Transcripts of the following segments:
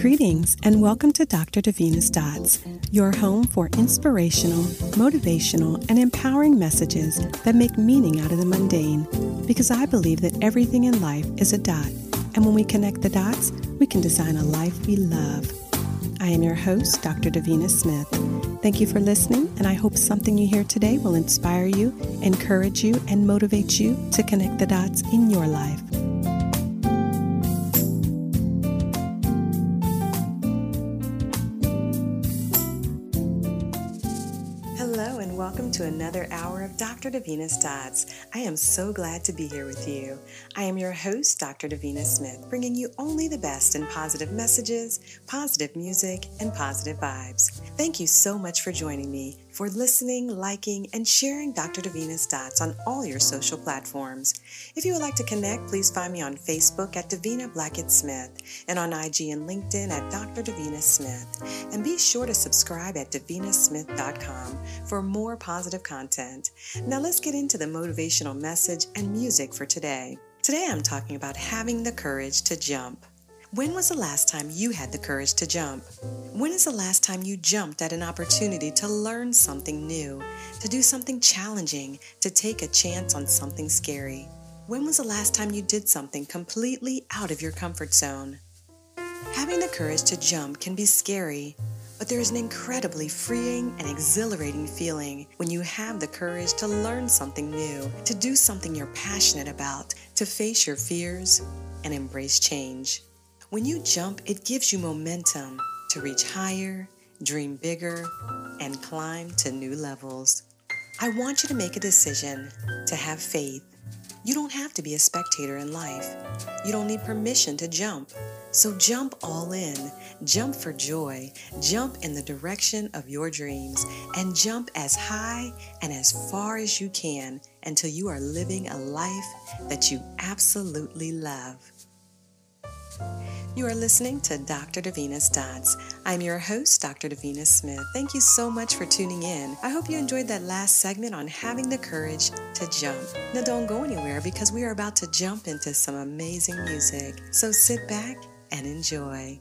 Greetings and welcome to Dr. Davina's Dots, your home for inspirational, motivational, and empowering messages that make meaning out of the mundane. Because I believe that everything in life is a dot, and when we connect the dots, we can design a life we love. I am your host, Dr. Davina Smith. Thank you for listening, and I hope something you hear today will inspire you, encourage you, and motivate you to connect the dots in your life. Hour of Dr. Davina's Dots. I am so glad to be here with you. I am your host, Dr. Davina Smith, bringing you only the best in positive messages, positive music, and positive vibes. Thank you so much for joining me for listening, liking, and sharing Dr. Davina's Dots on all your social platforms. If you would like to connect, please find me on Facebook at Davina Blackett Smith and on IG and LinkedIn at Dr. Davina Smith. And be sure to subscribe at davinasmith.com for more positive content. Now let's get into the motivational message and music for today. Today I'm talking about having the courage to jump. When was the last time you had the courage to jump? When is the last time you jumped at an opportunity to learn something new, to do something challenging, to take a chance on something scary? When was the last time you did something completely out of your comfort zone? Having the courage to jump can be scary, but there is an incredibly freeing and exhilarating feeling when you have the courage to learn something new, to do something you're passionate about, to face your fears, and embrace change. When you jump, it gives you momentum to reach higher, dream bigger, and climb to new levels. I want you to make a decision to have faith. You don't have to be a spectator in life. You don't need permission to jump. So jump all in. Jump for joy. Jump in the direction of your dreams and jump as high and as far as you can until you are living a life that you absolutely love. You are listening to Dr. Davina's Dots. I'm your host, Dr. Davina Smith. Thank you so much for tuning in. I hope you enjoyed that last segment on having the courage to jump. Now, don't go anywhere because we are about to jump into some amazing music. So sit back and enjoy.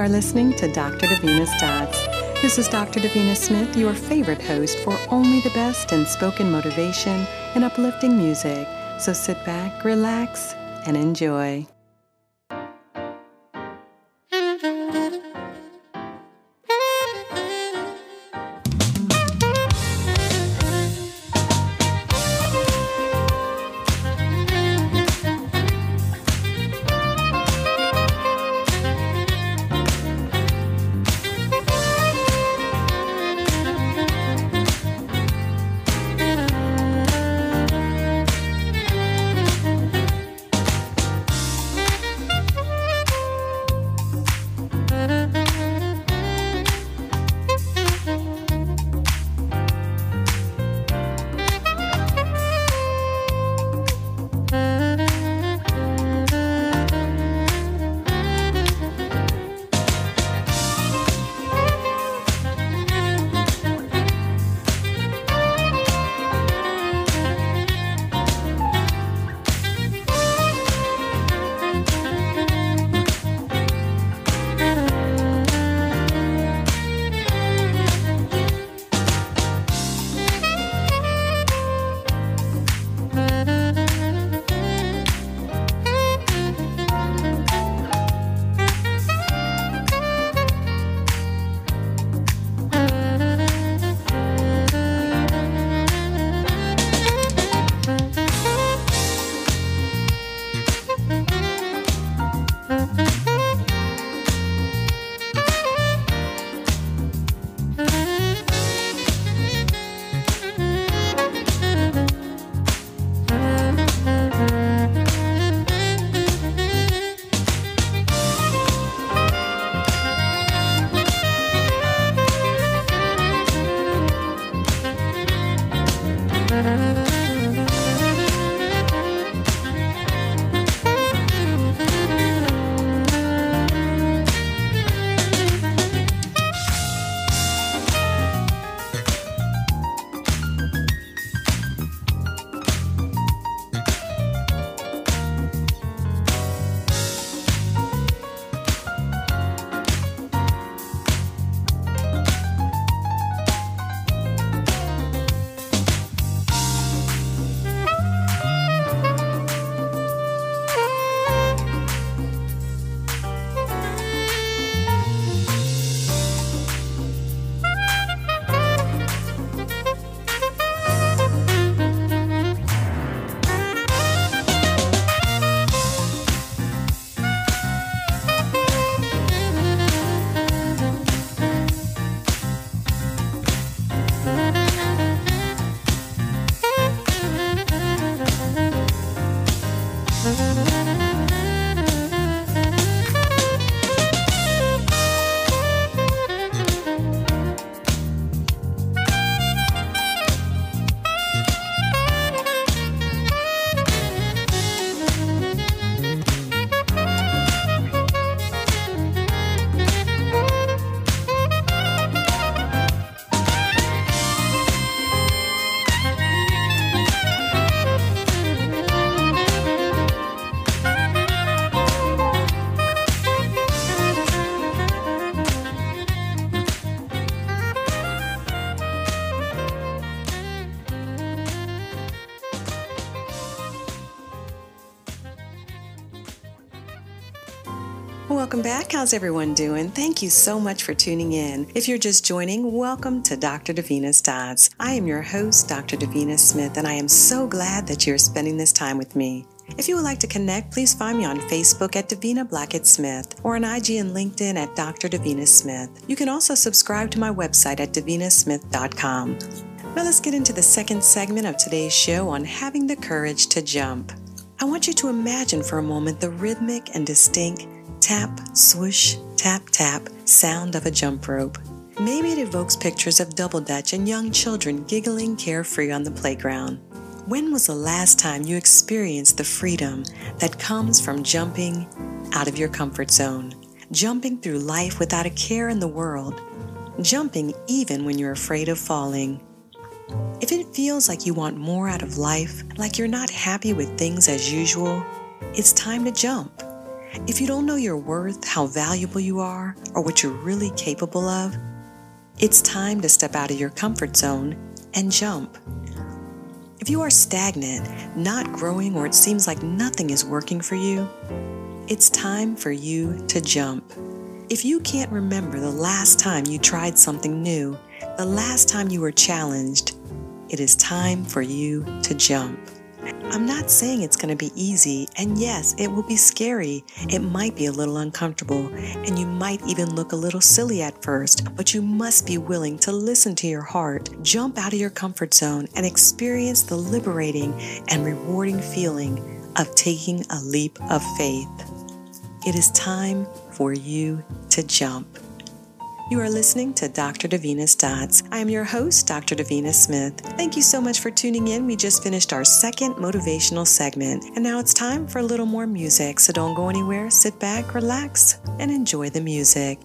Are listening to Dr. Davina's Dots. This is Dr. Davina Smith, your favorite host for only the best in spoken motivation and uplifting music. So sit back, relax, and enjoy. Welcome back. How's everyone doing? Thank you so much for tuning in. If you're just joining, welcome to Dr. Davina's Dots. I am your host, Dr. Davina Smith, and I am so glad that you're spending this time with me. If you would like to connect, please find me on Facebook at Davina Blackett Smith or on IG and LinkedIn at Dr. Davina Smith. You can also subscribe to my website at davinasmith.com. Now let's get into the second segment of today's show on having the courage to jump. I want you to imagine for a moment the rhythmic and distinct tap, swoosh, tap, tap sound of a jump rope. Maybe it evokes pictures of double dutch and young children giggling carefree on the playground. When was the last time you experienced the freedom that comes from jumping out of your comfort zone? Jumping through life without a care in the world. Jumping even when you're afraid of falling. If it feels like you want more out of life, like you're not happy with things as usual, it's time to jump. If you don't know your worth, how valuable you are, or what you're really capable of, it's time to step out of your comfort zone and jump. If you are stagnant, not growing, or it seems like nothing is working for you, it's time for you to jump. If you can't remember the last time you tried something new, the last time you were challenged, it is time for you to jump. I'm not saying it's going to be easy, and yes, it will be scary. It might be a little uncomfortable, and you might even look a little silly at first, but you must be willing to listen to your heart, jump out of your comfort zone, and experience the liberating and rewarding feeling of taking a leap of faith. It is time for you to jump. You are listening to Dr. Davina's Dots. I am your host, Dr. Davina Smith. Thank you so much for tuning in. We just finished our second motivational segment, and now it's time for a little more music. So don't go anywhere, sit back, relax, and enjoy the music.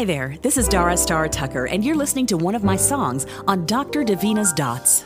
Hi there, this is Dara Star Tucker, and you're listening to one of my songs on Dr. Davina's Dots.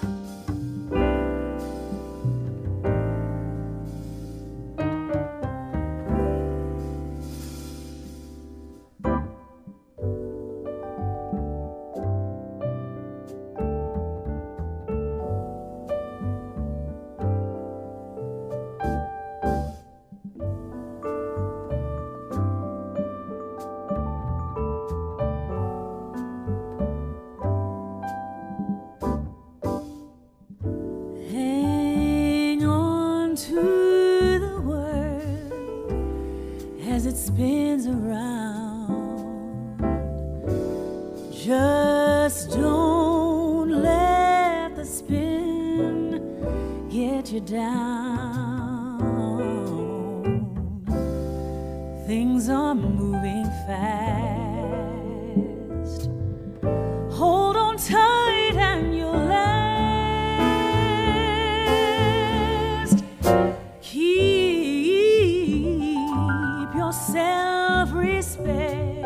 self respect,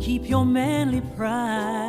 keep your manly pride.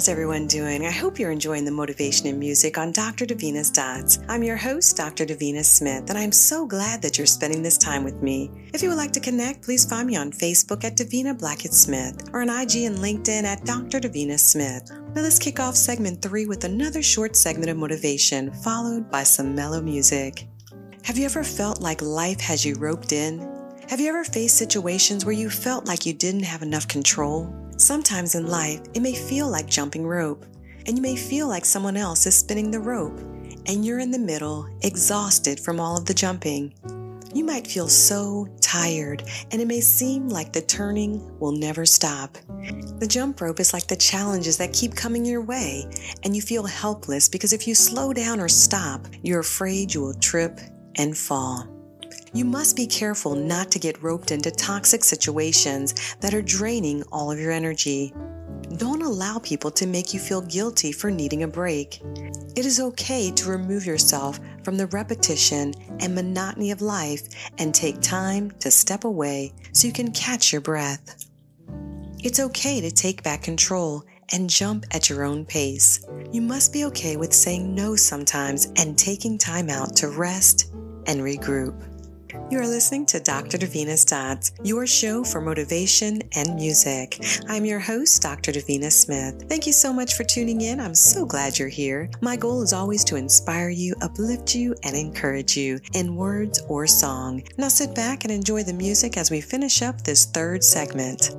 How's everyone doing? I hope you're enjoying the motivation and music on Dr. Davina's Dots. I'm your host, Dr. Davina Smith, and I'm so glad that you're spending this time with me. If you would like to connect, please find me on Facebook at Davina Blackett Smith or on IG and LinkedIn at Dr. Davina Smith. Now let's kick off segment three with another short segment of motivation, followed by some mellow music. Have you ever felt like life has you roped in? Have you ever faced situations where you felt like you didn't have enough control? Sometimes in life, it may feel like jumping rope, and you may feel like someone else is spinning the rope, and you're in the middle, exhausted from all of the jumping. You might feel so tired, and it may seem like the turning will never stop. The jump rope is like the challenges that keep coming your way, and you feel helpless because if you slow down or stop, you're afraid you will trip and fall. You must be careful not to get roped into toxic situations that are draining all of your energy. Don't allow people to make you feel guilty for needing a break. It is okay to remove yourself from the repetition and monotony of life and take time to step away so you can catch your breath. It's okay to take back control and jump at your own pace. You must be okay with saying no sometimes and taking time out to rest and regroup. You are listening to Dr. Davina's Dots, your show for motivation and music. I'm your host, Dr. Davina Smith. Thank you so much for tuning in. I'm so glad you're here. My goal is always to inspire you, uplift you, and encourage you in words or song. Now sit back and enjoy the music as we finish up this third segment.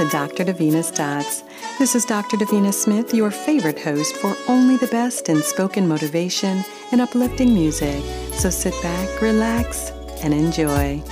To Dr. Davina's Dots. This is Dr. Davina Smith, your favorite host for only the best in spoken motivation and uplifting music. So sit back, relax, and enjoy.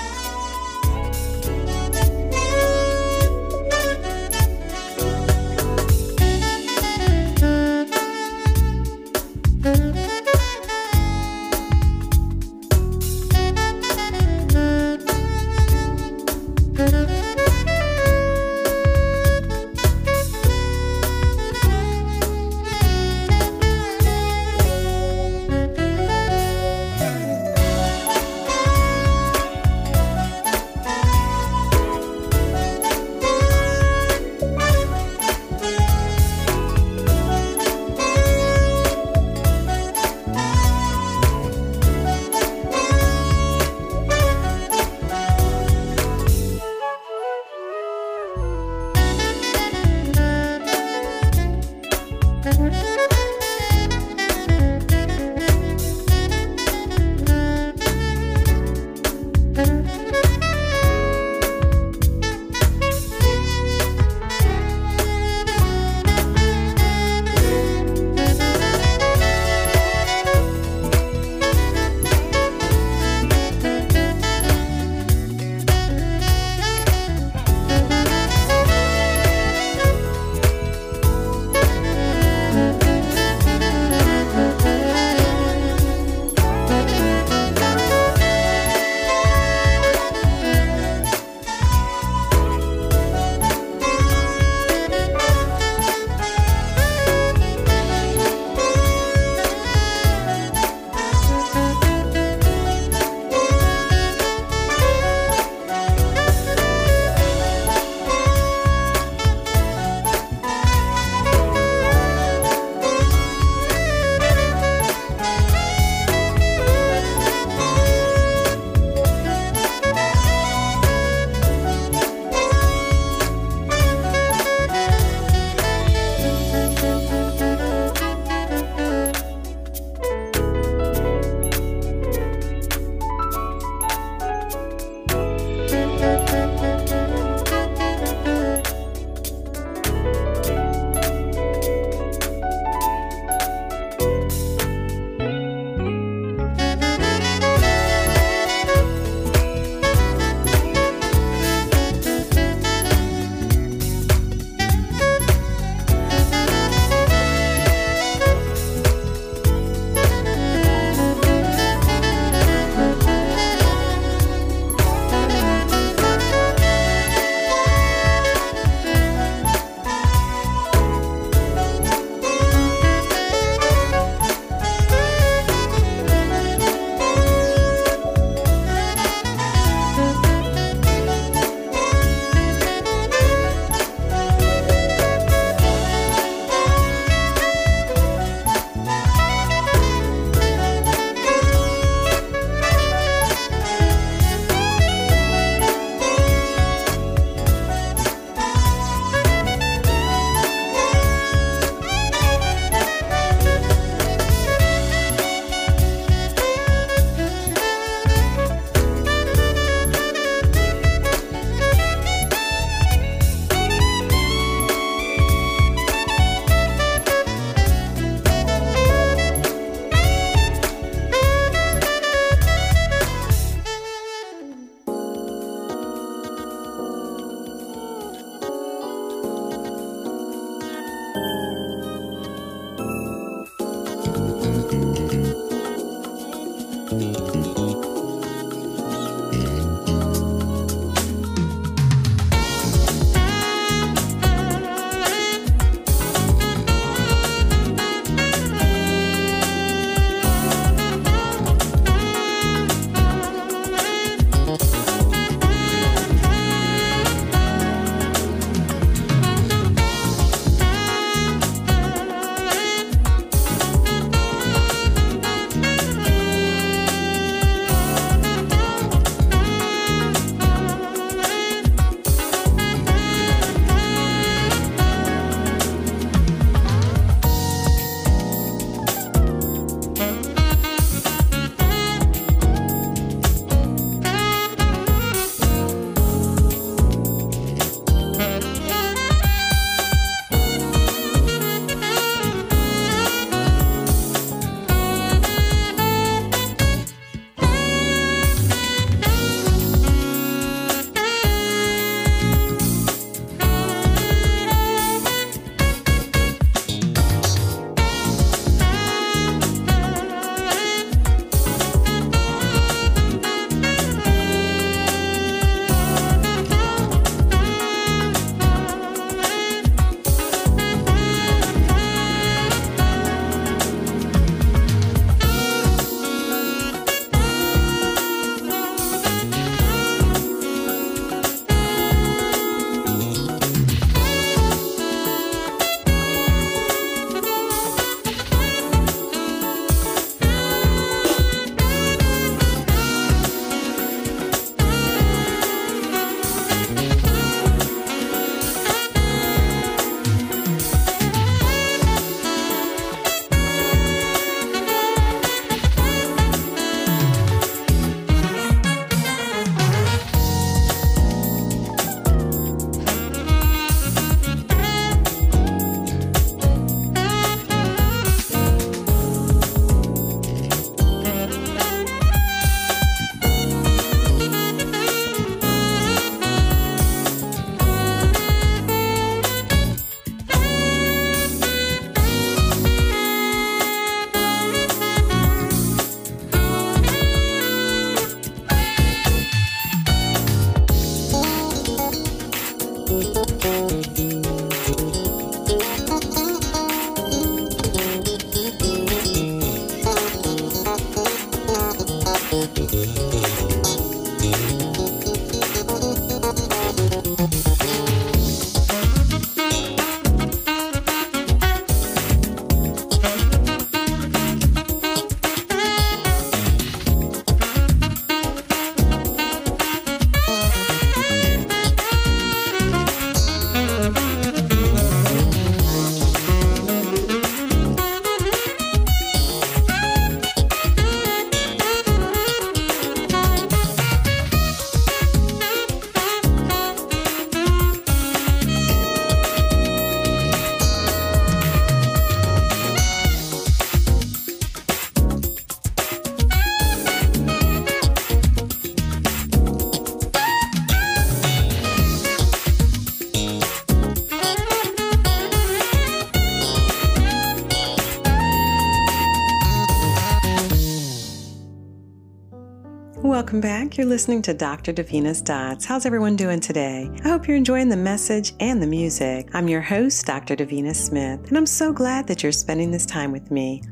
You're listening to Dr. Davina's Dots. How's everyone doing today? I hope you're enjoying the message and the music. I'm your host, Dr. Davina Smith, and I'm so glad that you're spending this time with me.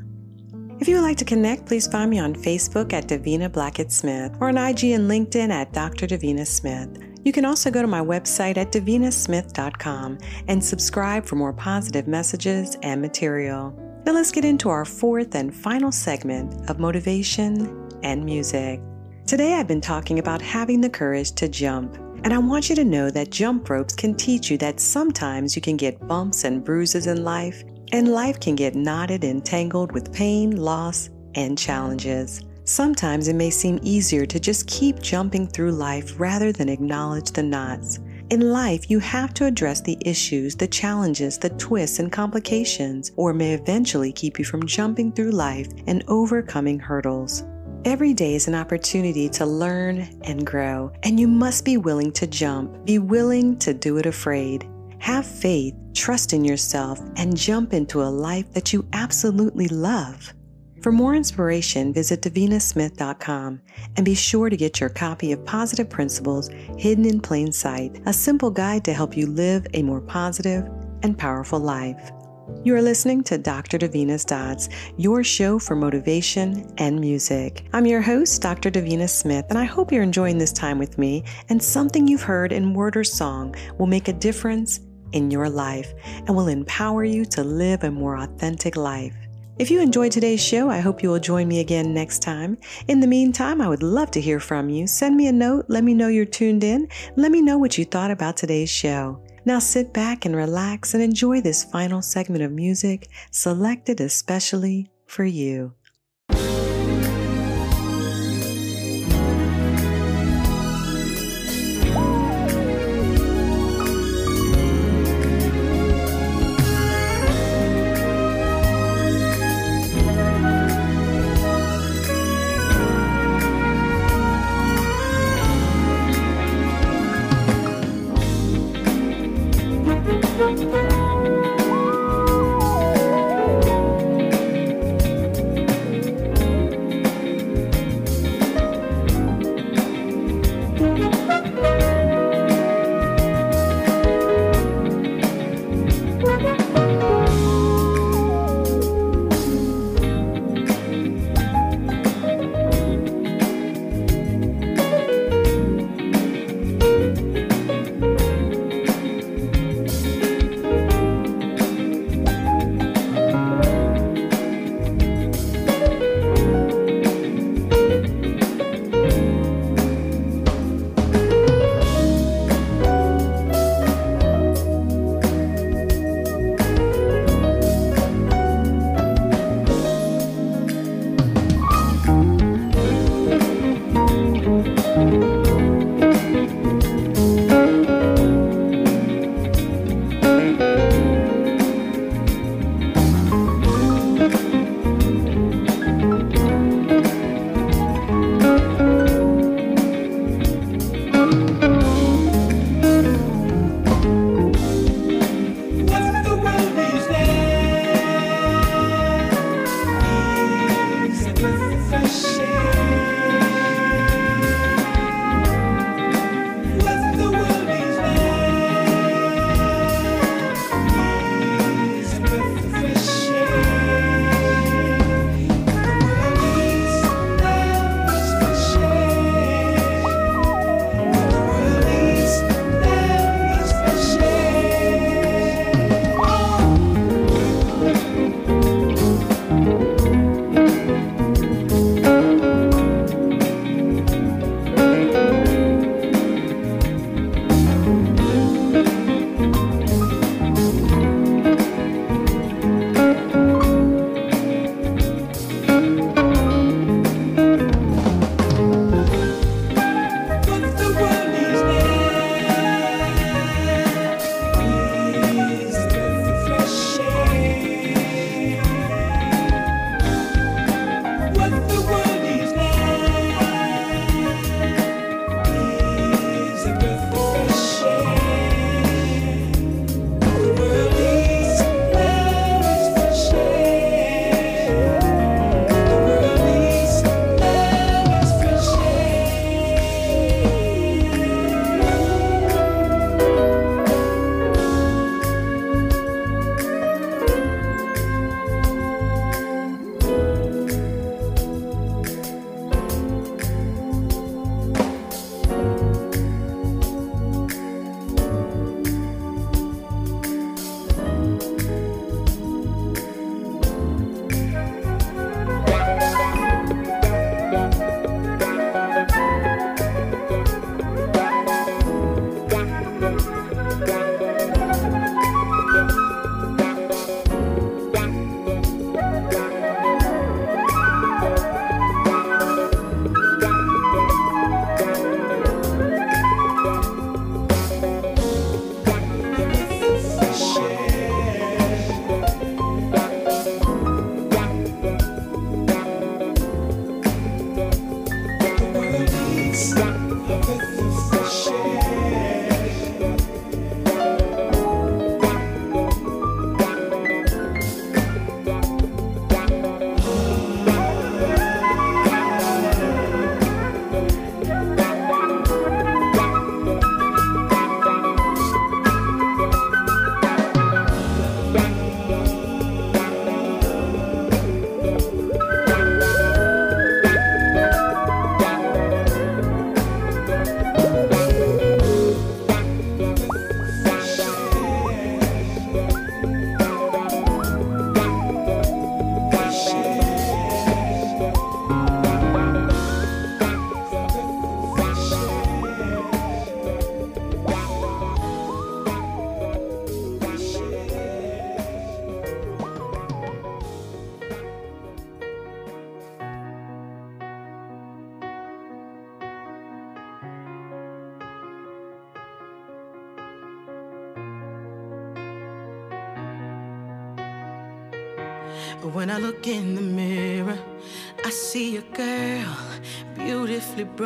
If you would like to connect, please find me on Facebook at Davina Blackett Smith or on IG and LinkedIn at Dr. Davina Smith. You can also go to my website at davinasmith.com and subscribe for more positive messages and material. Now let's get into our fourth and final segment of motivation and music. Today I've been talking about having the courage to jump. And I want you to know that jump ropes can teach you that sometimes you can get bumps and bruises in life, and life can get knotted and tangled with pain, loss, and challenges. Sometimes it may seem easier to just keep jumping through life rather than acknowledge the knots. In life, you have to address the issues, the challenges, the twists, and complications, or may eventually keep you from jumping through life and overcoming hurdles. Every day is an opportunity to learn and grow, and you must be willing to jump. Be willing to do it afraid. Have faith, trust in yourself, and jump into a life that you absolutely love. For more inspiration, visit davinasmith.com and be sure to get your copy of Positive Principles Hidden in Plain Sight, a simple guide to help you live a more positive and powerful life. You are listening to Dr. Davina's Dots, your show for motivation and music. I'm your host, Dr. Davina Smith, and I hope you're enjoying this time with me and something you've heard in word or song will make a difference in your life and will empower you to live a more authentic life. If you enjoyed today's show, I hope you will join me again next time. In the meantime, I would love to hear from you. Send me a note, let me know you're tuned in, let me know what you thought about today's show. Now sit back and relax and enjoy this final segment of music selected especially for you.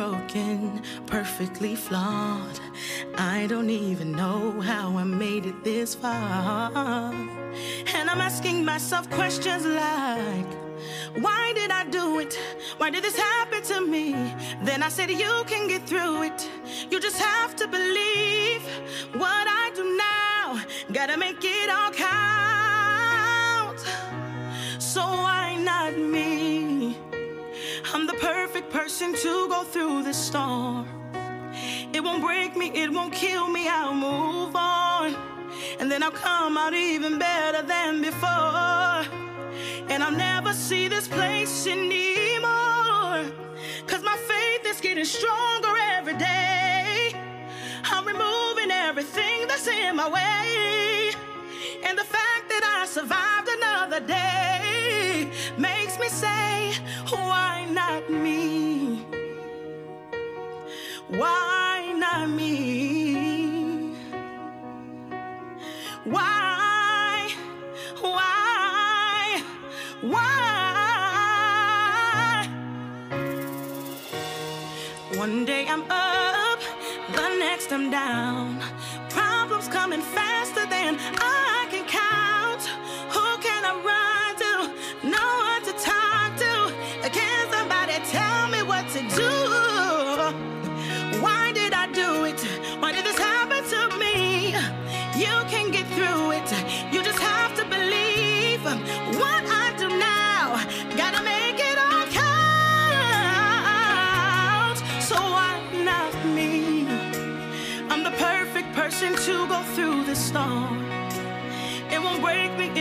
Broken, perfectly flawed. I don't even know how I made it this far. And I'm asking myself questions like, why did I do it? Why did this happen to me? Then I said, You can get through it. You just have to believe what I do now. Gotta make it all count. So why not me? I'm the perfect person to go through this storm. It won't break me, it won't kill me, I'll move on. And then I'll come out even better than before. And I'll never see this place anymore. Cause my faith is getting stronger every day. I'm removing everything that's in my way. And the fact that I survived another day makes me say, why not me? Why not me? Why? Why? Why? One day I'm up, the next I'm down. Problems coming faster than I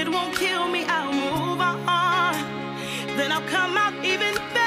it won't kill me. I'll move on. Then I'll come out even better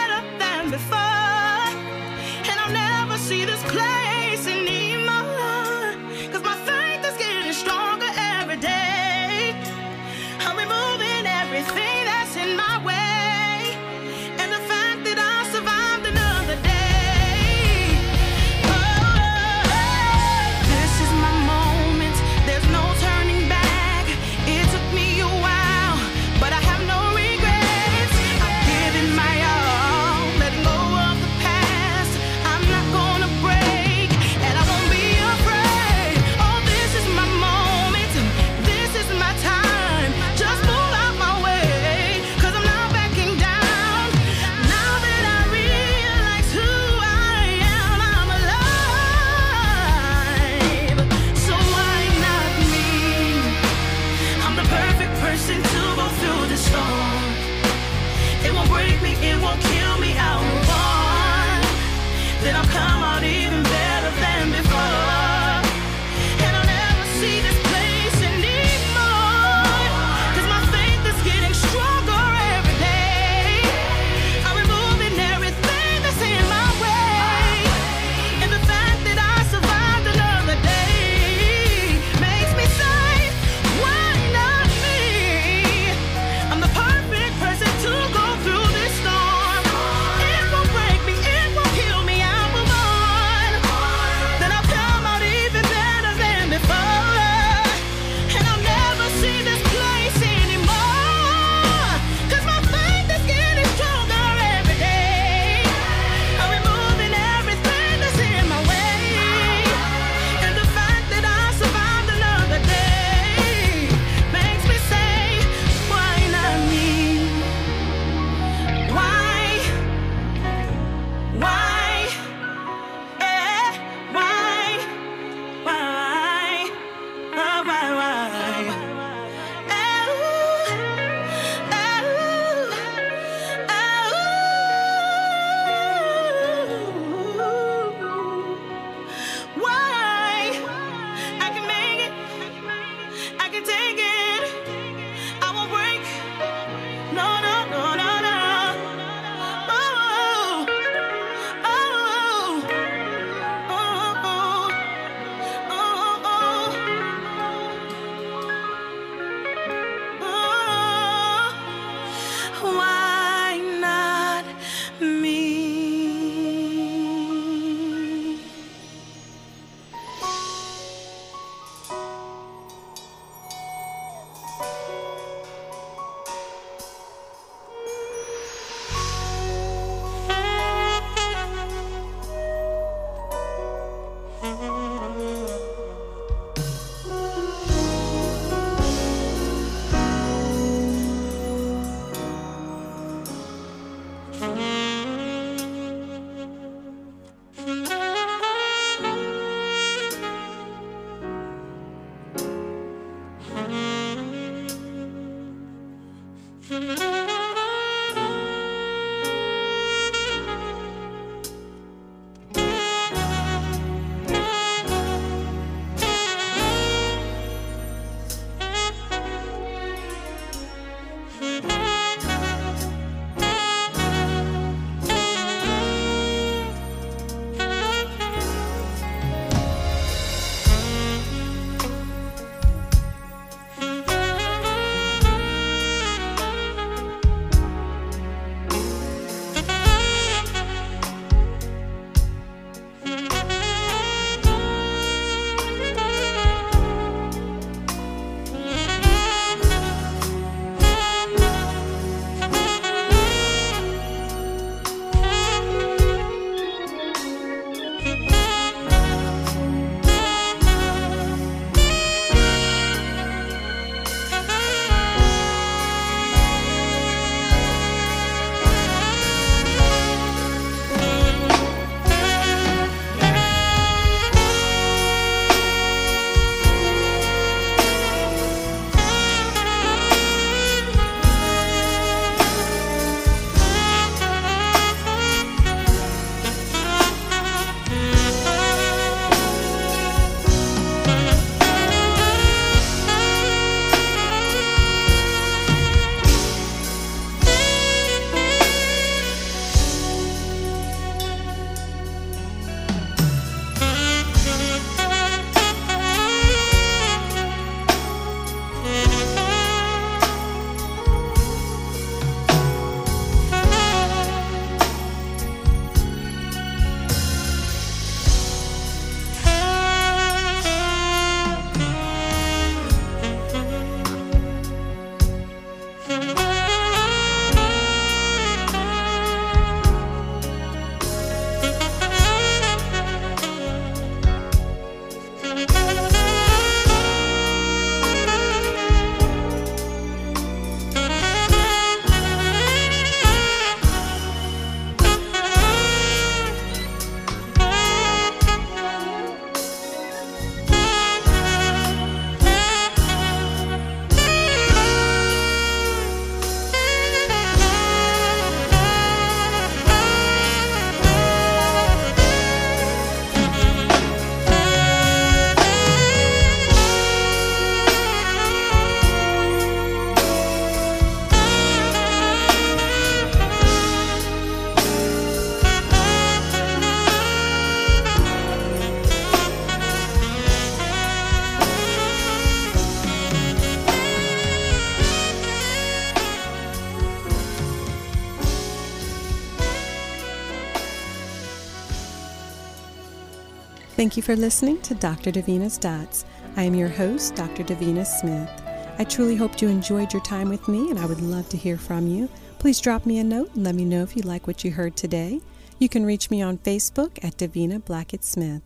Thank you for listening to Dr. Davina's Dots. I am your host, Dr. Davina Smith. I truly hope you enjoyed your time with me, and I would love to hear from you. Please drop me a note and let me know if you like what you heard today. You can reach me on Facebook at Davina Blackett Smith.